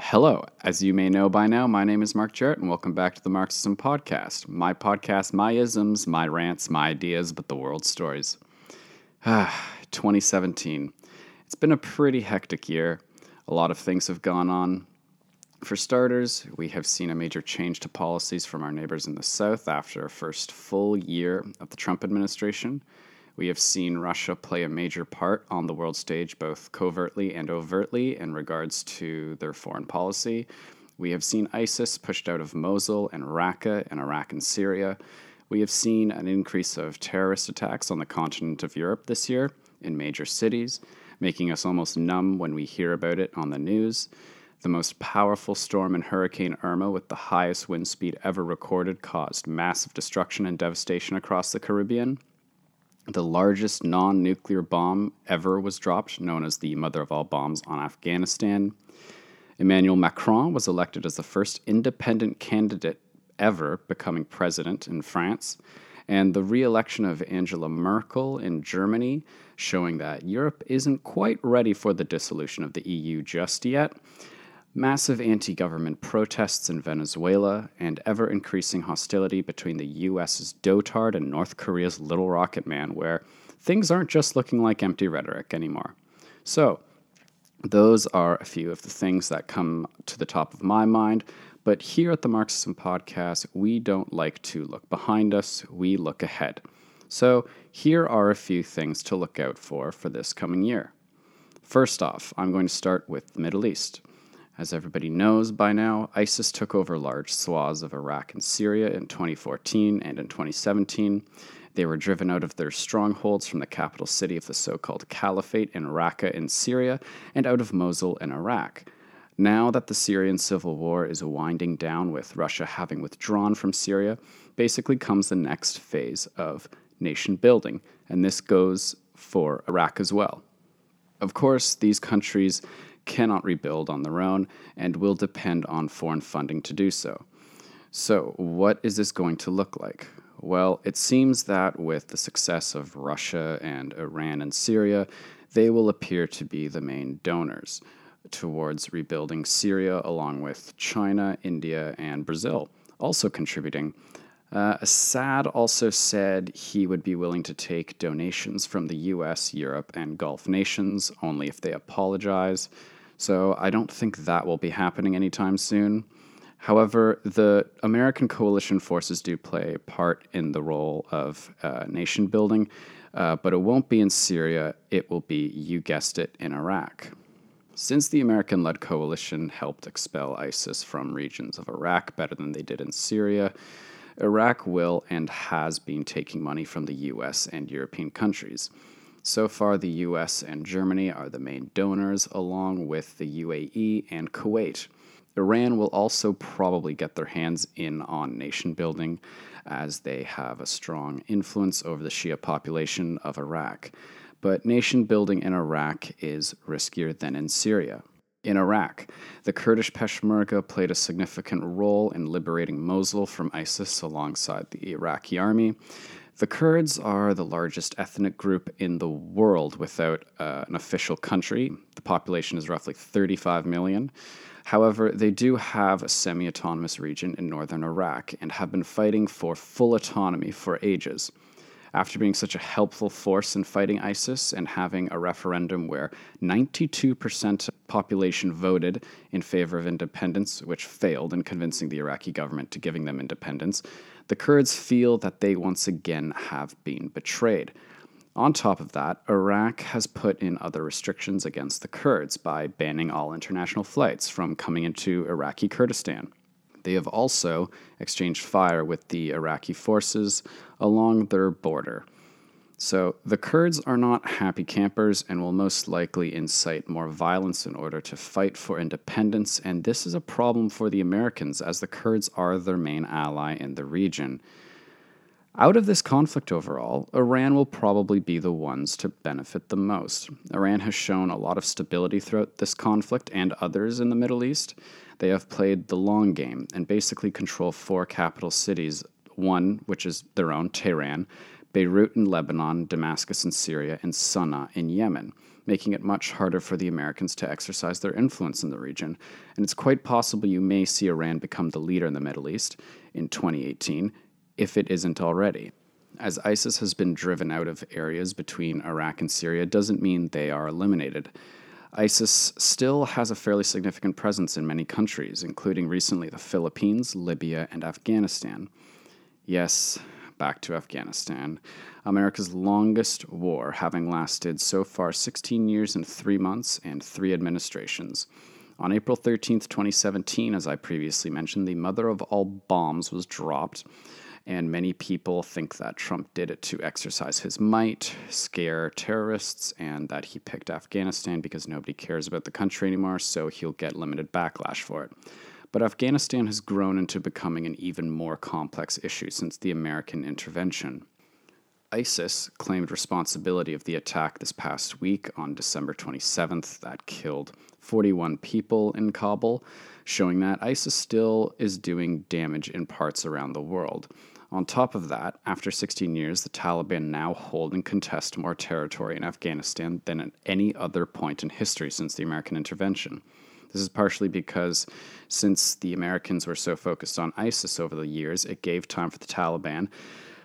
Hello. As you may know by now, my name is Mark Jarrett, and welcome back to the Marxism Podcast. My podcast, my isms, my rants, my ideas, but the world's stories. Ah, 2017. It's been a pretty hectic year. A lot of things have gone on. For starters, we have seen a major change to policies from our neighbors in the South after a first full year of the Trump administration. We have seen Russia play a major part on the world stage, both covertly and overtly, in regards to their foreign policy. We have seen ISIS pushed out of Mosul and Raqqa in Iraq and Syria. We have seen an increase of terrorist attacks on the continent of Europe this year in major cities, making us almost numb when we hear about it on the news. The most powerful storm in Hurricane Irma, with the highest wind speed ever recorded, caused massive destruction and devastation across the Caribbean. The largest non nuclear bomb ever was dropped, known as the mother of all bombs, on Afghanistan. Emmanuel Macron was elected as the first independent candidate ever becoming president in France. And the re election of Angela Merkel in Germany, showing that Europe isn't quite ready for the dissolution of the EU just yet massive anti government protests in Venezuela, and ever increasing hostility between the US's dotard and North Korea's Little Rocket Man, where things aren't just looking like empty rhetoric anymore. So, those are a few of the things that come to the top of my mind. But here at the Marxism Podcast, we don't like to look behind us, we look ahead. So, here are a few things to look out for for this coming year. First off, I'm going to start with the Middle East. As everybody knows by now, ISIS took over large swaths of Iraq and Syria in 2014 and in 2017. They were driven out of their strongholds from the capital city of the so called Caliphate in Raqqa in Syria and out of Mosul in Iraq. Now that the Syrian civil war is winding down with Russia having withdrawn from Syria, basically comes the next phase of nation building, and this goes for Iraq as well. Of course, these countries cannot rebuild on their own and will depend on foreign funding to do so. So, what is this going to look like? Well, it seems that with the success of Russia and Iran and Syria, they will appear to be the main donors towards rebuilding Syria, along with China, India, and Brazil also contributing. Uh, Assad also said he would be willing to take donations from the US, Europe, and Gulf nations only if they apologize. So I don't think that will be happening anytime soon. However, the American coalition forces do play a part in the role of uh, nation building, uh, but it won't be in Syria. It will be, you guessed it, in Iraq. Since the American led coalition helped expel ISIS from regions of Iraq better than they did in Syria, Iraq will and has been taking money from the US and European countries. So far, the US and Germany are the main donors, along with the UAE and Kuwait. Iran will also probably get their hands in on nation building as they have a strong influence over the Shia population of Iraq. But nation building in Iraq is riskier than in Syria. In Iraq, the Kurdish Peshmerga played a significant role in liberating Mosul from ISIS alongside the Iraqi army. The Kurds are the largest ethnic group in the world without uh, an official country. The population is roughly 35 million. However, they do have a semi autonomous region in northern Iraq and have been fighting for full autonomy for ages. After being such a helpful force in fighting ISIS and having a referendum where 92% population voted in favor of independence, which failed in convincing the Iraqi government to giving them independence, the Kurds feel that they once again have been betrayed. On top of that, Iraq has put in other restrictions against the Kurds by banning all international flights from coming into Iraqi Kurdistan. They have also exchanged fire with the Iraqi forces along their border. So the Kurds are not happy campers and will most likely incite more violence in order to fight for independence, and this is a problem for the Americans as the Kurds are their main ally in the region. Out of this conflict overall, Iran will probably be the ones to benefit the most. Iran has shown a lot of stability throughout this conflict and others in the Middle East. They have played the long game and basically control four capital cities one, which is their own, Tehran, Beirut in Lebanon, Damascus in Syria, and Sana'a in Yemen. making it much harder for the Americans to exercise their influence in the region. And it's quite possible you may see Iran become the leader in the Middle East in 2018, if it isn't already. As ISIS has been driven out of areas between Iraq and Syria doesn't mean they are eliminated. ISIS still has a fairly significant presence in many countries, including recently the Philippines, Libya, and Afghanistan. Yes, back to Afghanistan. America's longest war, having lasted so far 16 years and three months and three administrations. On April 13, 2017, as I previously mentioned, the mother of all bombs was dropped and many people think that Trump did it to exercise his might, scare terrorists, and that he picked Afghanistan because nobody cares about the country anymore, so he'll get limited backlash for it. But Afghanistan has grown into becoming an even more complex issue since the American intervention. ISIS claimed responsibility of the attack this past week on December 27th that killed 41 people in Kabul, showing that ISIS still is doing damage in parts around the world. On top of that, after 16 years, the Taliban now hold and contest more territory in Afghanistan than at any other point in history since the American intervention. This is partially because, since the Americans were so focused on ISIS over the years, it gave time for the Taliban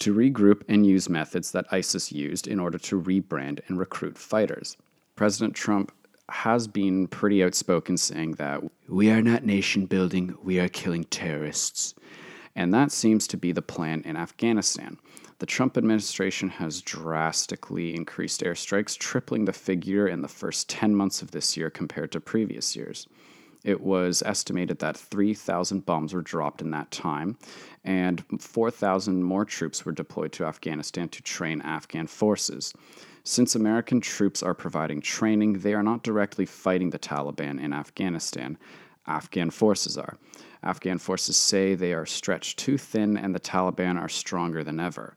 to regroup and use methods that ISIS used in order to rebrand and recruit fighters. President Trump has been pretty outspoken saying that we are not nation building, we are killing terrorists. And that seems to be the plan in Afghanistan. The Trump administration has drastically increased airstrikes, tripling the figure in the first 10 months of this year compared to previous years. It was estimated that 3,000 bombs were dropped in that time, and 4,000 more troops were deployed to Afghanistan to train Afghan forces. Since American troops are providing training, they are not directly fighting the Taliban in Afghanistan. Afghan forces are. Afghan forces say they are stretched too thin and the Taliban are stronger than ever.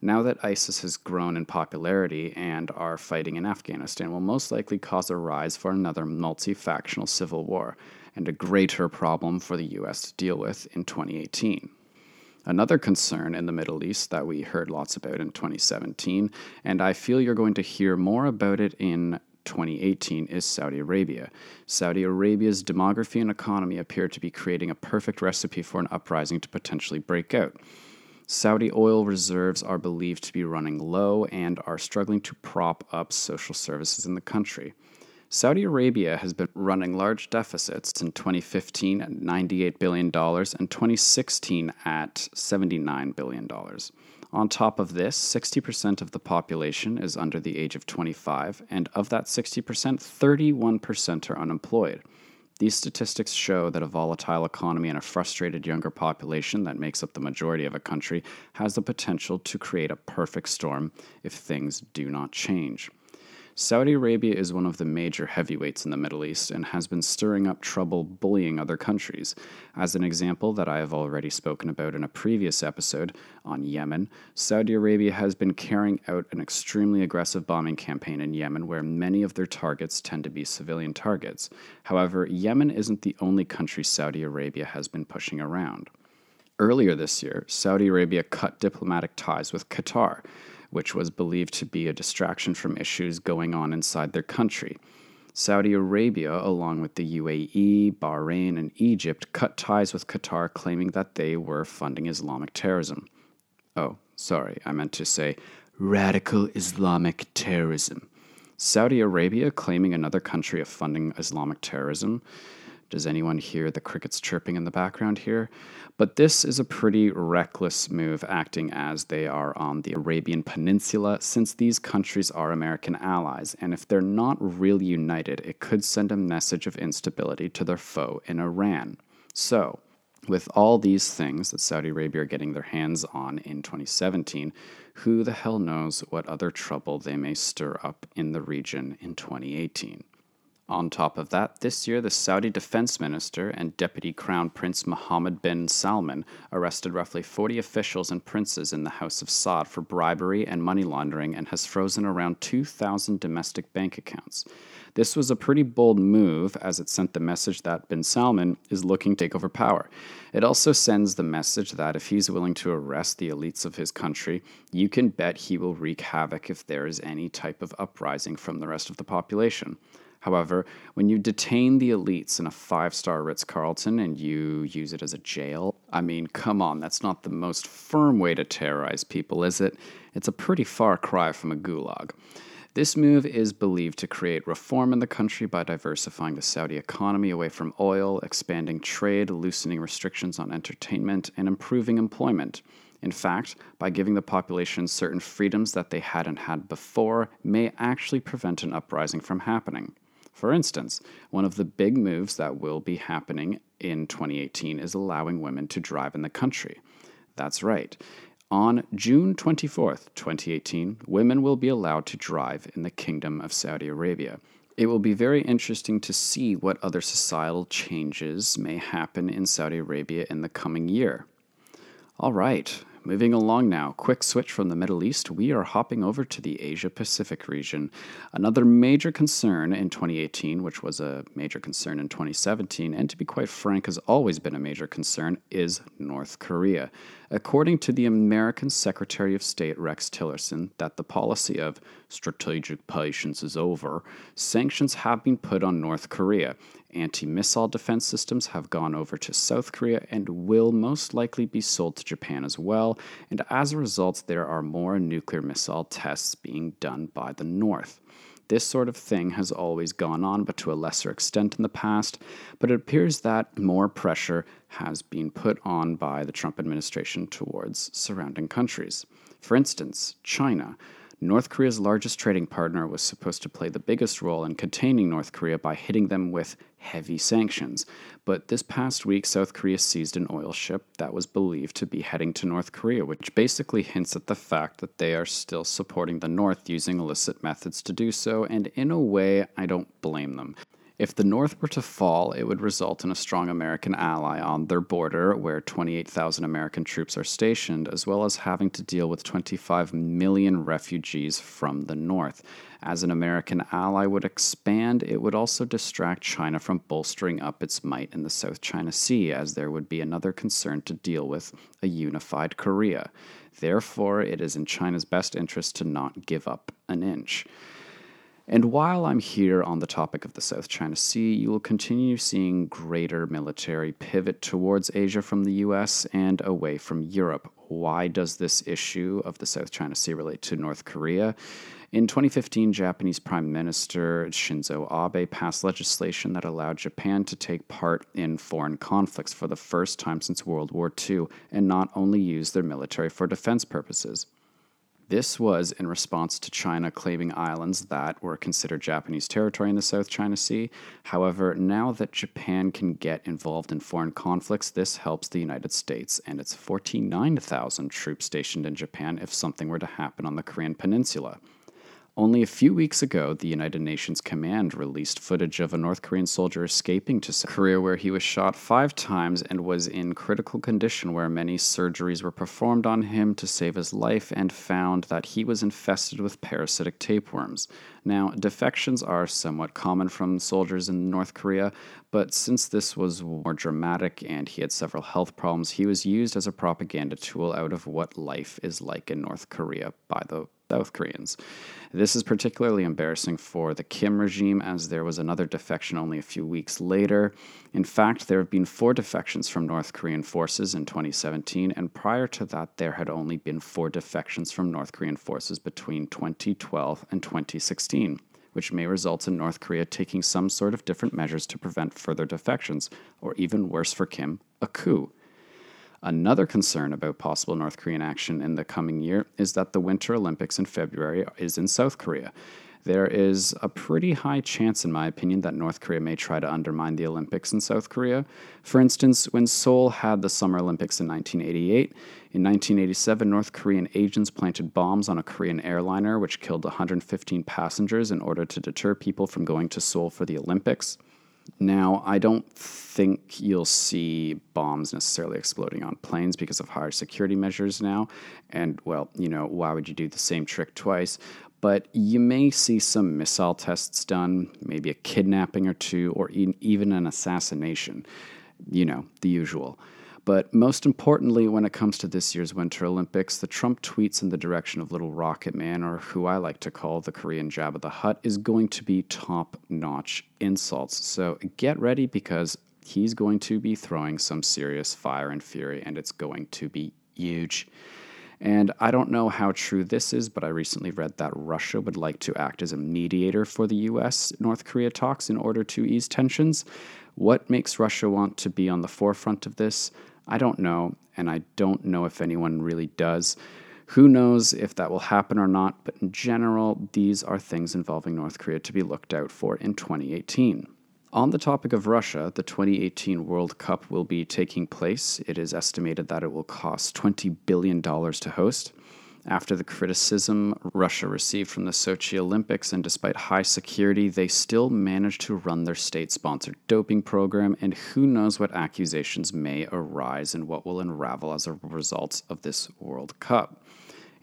Now that ISIS has grown in popularity and are fighting in Afghanistan will most likely cause a rise for another multi factional civil war and a greater problem for the US to deal with in 2018. Another concern in the Middle East that we heard lots about in 2017, and I feel you're going to hear more about it in 2018 is Saudi Arabia. Saudi Arabia's demography and economy appear to be creating a perfect recipe for an uprising to potentially break out. Saudi oil reserves are believed to be running low and are struggling to prop up social services in the country. Saudi Arabia has been running large deficits in 2015 at $98 billion and 2016 at $79 billion. On top of this, 60% of the population is under the age of 25, and of that 60%, 31% are unemployed. These statistics show that a volatile economy and a frustrated younger population that makes up the majority of a country has the potential to create a perfect storm if things do not change. Saudi Arabia is one of the major heavyweights in the Middle East and has been stirring up trouble bullying other countries. As an example that I have already spoken about in a previous episode on Yemen, Saudi Arabia has been carrying out an extremely aggressive bombing campaign in Yemen where many of their targets tend to be civilian targets. However, Yemen isn't the only country Saudi Arabia has been pushing around. Earlier this year, Saudi Arabia cut diplomatic ties with Qatar which was believed to be a distraction from issues going on inside their country. Saudi Arabia, along with the UAE, Bahrain, and Egypt, cut ties with Qatar, claiming that they were funding Islamic terrorism. Oh, sorry, I meant to say radical Islamic terrorism. Saudi Arabia claiming another country of funding Islamic terrorism. Does anyone hear the crickets chirping in the background here? But this is a pretty reckless move, acting as they are on the Arabian Peninsula, since these countries are American allies, and if they're not really united, it could send a message of instability to their foe in Iran. So, with all these things that Saudi Arabia are getting their hands on in 2017, who the hell knows what other trouble they may stir up in the region in 2018? On top of that, this year the Saudi defense minister and deputy crown prince Mohammed bin Salman arrested roughly 40 officials and princes in the House of Saud for bribery and money laundering and has frozen around 2,000 domestic bank accounts. This was a pretty bold move as it sent the message that bin Salman is looking to take over power. It also sends the message that if he's willing to arrest the elites of his country, you can bet he will wreak havoc if there is any type of uprising from the rest of the population. However, when you detain the elites in a five star Ritz Carlton and you use it as a jail, I mean, come on, that's not the most firm way to terrorize people, is it? It's a pretty far cry from a gulag. This move is believed to create reform in the country by diversifying the Saudi economy away from oil, expanding trade, loosening restrictions on entertainment, and improving employment. In fact, by giving the population certain freedoms that they hadn't had before, may actually prevent an uprising from happening. For instance, one of the big moves that will be happening in 2018 is allowing women to drive in the country. That's right. On June 24th, 2018, women will be allowed to drive in the Kingdom of Saudi Arabia. It will be very interesting to see what other societal changes may happen in Saudi Arabia in the coming year. All right, Moving along now, quick switch from the Middle East, we are hopping over to the Asia Pacific region. Another major concern in 2018, which was a major concern in 2017, and to be quite frank, has always been a major concern, is North Korea. According to the American Secretary of State Rex Tillerson, that the policy of strategic patience is over, sanctions have been put on North Korea, anti missile defense systems have gone over to South Korea and will most likely be sold to Japan as well, and as a result, there are more nuclear missile tests being done by the North. This sort of thing has always gone on, but to a lesser extent in the past. But it appears that more pressure has been put on by the Trump administration towards surrounding countries. For instance, China North Korea's largest trading partner was supposed to play the biggest role in containing North Korea by hitting them with heavy sanctions. But this past week, South Korea seized an oil ship that was believed to be heading to North Korea, which basically hints at the fact that they are still supporting the North using illicit methods to do so, and in a way, I don't blame them. If the North were to fall, it would result in a strong American ally on their border, where 28,000 American troops are stationed, as well as having to deal with 25 million refugees from the North. As an American ally would expand, it would also distract China from bolstering up its might in the South China Sea, as there would be another concern to deal with a unified Korea. Therefore, it is in China's best interest to not give up an inch. And while I'm here on the topic of the South China Sea, you will continue seeing greater military pivot towards Asia from the US and away from Europe. Why does this issue of the South China Sea relate to North Korea? In 2015, Japanese Prime Minister Shinzo Abe passed legislation that allowed Japan to take part in foreign conflicts for the first time since World War II and not only use their military for defense purposes. This was in response to China claiming islands that were considered Japanese territory in the South China Sea. However, now that Japan can get involved in foreign conflicts, this helps the United States and its 49,000 troops stationed in Japan if something were to happen on the Korean Peninsula. Only a few weeks ago, the United Nations Command released footage of a North Korean soldier escaping to South Korea, where he was shot five times and was in critical condition, where many surgeries were performed on him to save his life, and found that he was infested with parasitic tapeworms. Now, defections are somewhat common from soldiers in North Korea, but since this was more dramatic and he had several health problems, he was used as a propaganda tool out of what life is like in North Korea by the South Koreans. This is particularly embarrassing for the Kim regime, as there was another defection only a few weeks later. In fact, there have been four defections from North Korean forces in 2017, and prior to that, there had only been four defections from North Korean forces between 2012 and 2016 which may result in North Korea taking some sort of different measures to prevent further defections, or even worse for Kim, a coup. Another concern about possible North Korean action in the coming year is that the Winter Olympics in February is in South Korea. There is a pretty high chance, in my opinion, that North Korea may try to undermine the Olympics in South Korea. For instance, when Seoul had the Summer Olympics in 1988, in 1987, North Korean agents planted bombs on a Korean airliner, which killed 115 passengers in order to deter people from going to Seoul for the Olympics. Now, I don't think you'll see bombs necessarily exploding on planes because of higher security measures now. And, well, you know, why would you do the same trick twice? But you may see some missile tests done, maybe a kidnapping or two, or even an assassination. You know, the usual. But most importantly, when it comes to this year's Winter Olympics, the Trump tweets in the direction of Little Rocket Man, or who I like to call the Korean Jabba the Hutt, is going to be top notch insults. So get ready because he's going to be throwing some serious fire and fury, and it's going to be huge. And I don't know how true this is, but I recently read that Russia would like to act as a mediator for the US North Korea talks in order to ease tensions. What makes Russia want to be on the forefront of this? I don't know, and I don't know if anyone really does. Who knows if that will happen or not, but in general, these are things involving North Korea to be looked out for in 2018. On the topic of Russia, the 2018 World Cup will be taking place. It is estimated that it will cost $20 billion to host after the criticism Russia received from the Sochi Olympics, and despite high security, they still managed to run their state sponsored doping program, and who knows what accusations may arise and what will unravel as a result of this World Cup.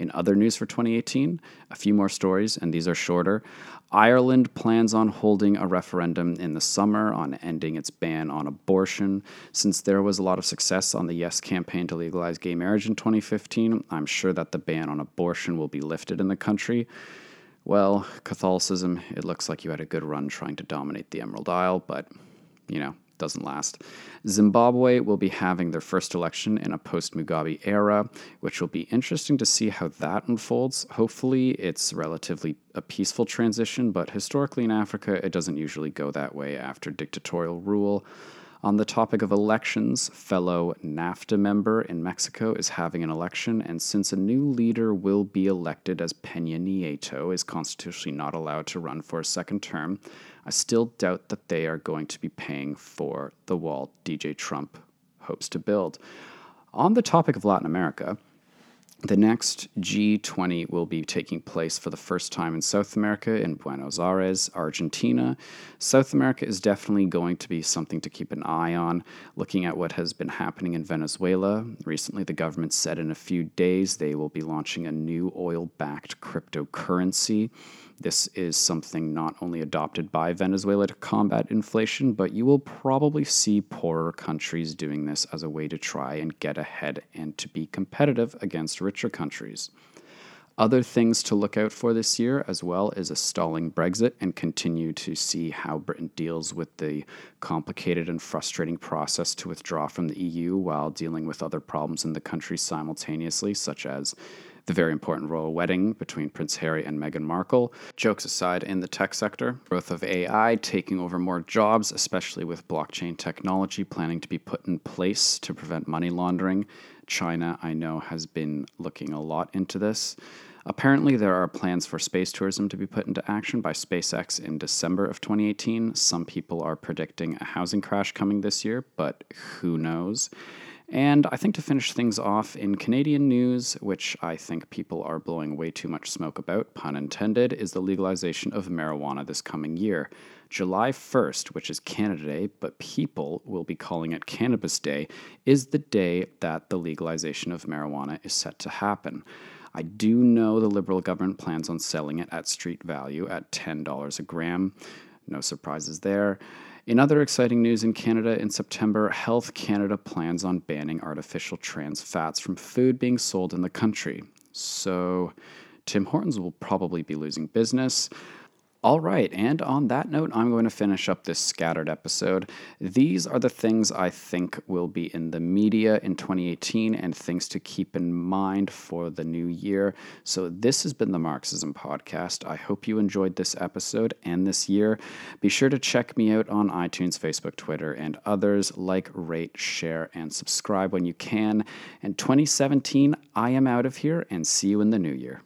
In other news for 2018, a few more stories, and these are shorter. Ireland plans on holding a referendum in the summer on ending its ban on abortion. Since there was a lot of success on the Yes campaign to legalize gay marriage in 2015, I'm sure that the ban on abortion will be lifted in the country. Well, Catholicism, it looks like you had a good run trying to dominate the Emerald Isle, but, you know, doesn't last. Zimbabwe will be having their first election in a post Mugabe era, which will be interesting to see how that unfolds. Hopefully, it's relatively a peaceful transition, but historically in Africa, it doesn't usually go that way after dictatorial rule. On the topic of elections, fellow NAFTA member in Mexico is having an election, and since a new leader will be elected as Peña Nieto is constitutionally not allowed to run for a second term, I still doubt that they are going to be paying for the wall DJ Trump hopes to build. On the topic of Latin America, the next G20 will be taking place for the first time in South America in Buenos Aires, Argentina. South America is definitely going to be something to keep an eye on. Looking at what has been happening in Venezuela, recently the government said in a few days they will be launching a new oil backed cryptocurrency. This is something not only adopted by Venezuela to combat inflation, but you will probably see poorer countries doing this as a way to try and get ahead and to be competitive against richer countries. Other things to look out for this year, as well, is a stalling Brexit and continue to see how Britain deals with the complicated and frustrating process to withdraw from the EU while dealing with other problems in the country simultaneously, such as the very important royal wedding between Prince Harry and Meghan Markle. Jokes aside, in the tech sector, growth of AI taking over more jobs, especially with blockchain technology planning to be put in place to prevent money laundering. China, I know, has been looking a lot into this. Apparently, there are plans for space tourism to be put into action by SpaceX in December of 2018. Some people are predicting a housing crash coming this year, but who knows? And I think to finish things off in Canadian news, which I think people are blowing way too much smoke about, pun intended, is the legalization of marijuana this coming year. July 1st, which is Canada Day, but people will be calling it Cannabis Day, is the day that the legalization of marijuana is set to happen. I do know the Liberal government plans on selling it at street value at $10 a gram. No surprises there. In other exciting news in Canada, in September, Health Canada plans on banning artificial trans fats from food being sold in the country. So, Tim Hortons will probably be losing business. All right, and on that note, I'm going to finish up this scattered episode. These are the things I think will be in the media in 2018 and things to keep in mind for the new year. So, this has been the Marxism Podcast. I hope you enjoyed this episode and this year. Be sure to check me out on iTunes, Facebook, Twitter, and others. Like, rate, share, and subscribe when you can. And 2017, I am out of here and see you in the new year.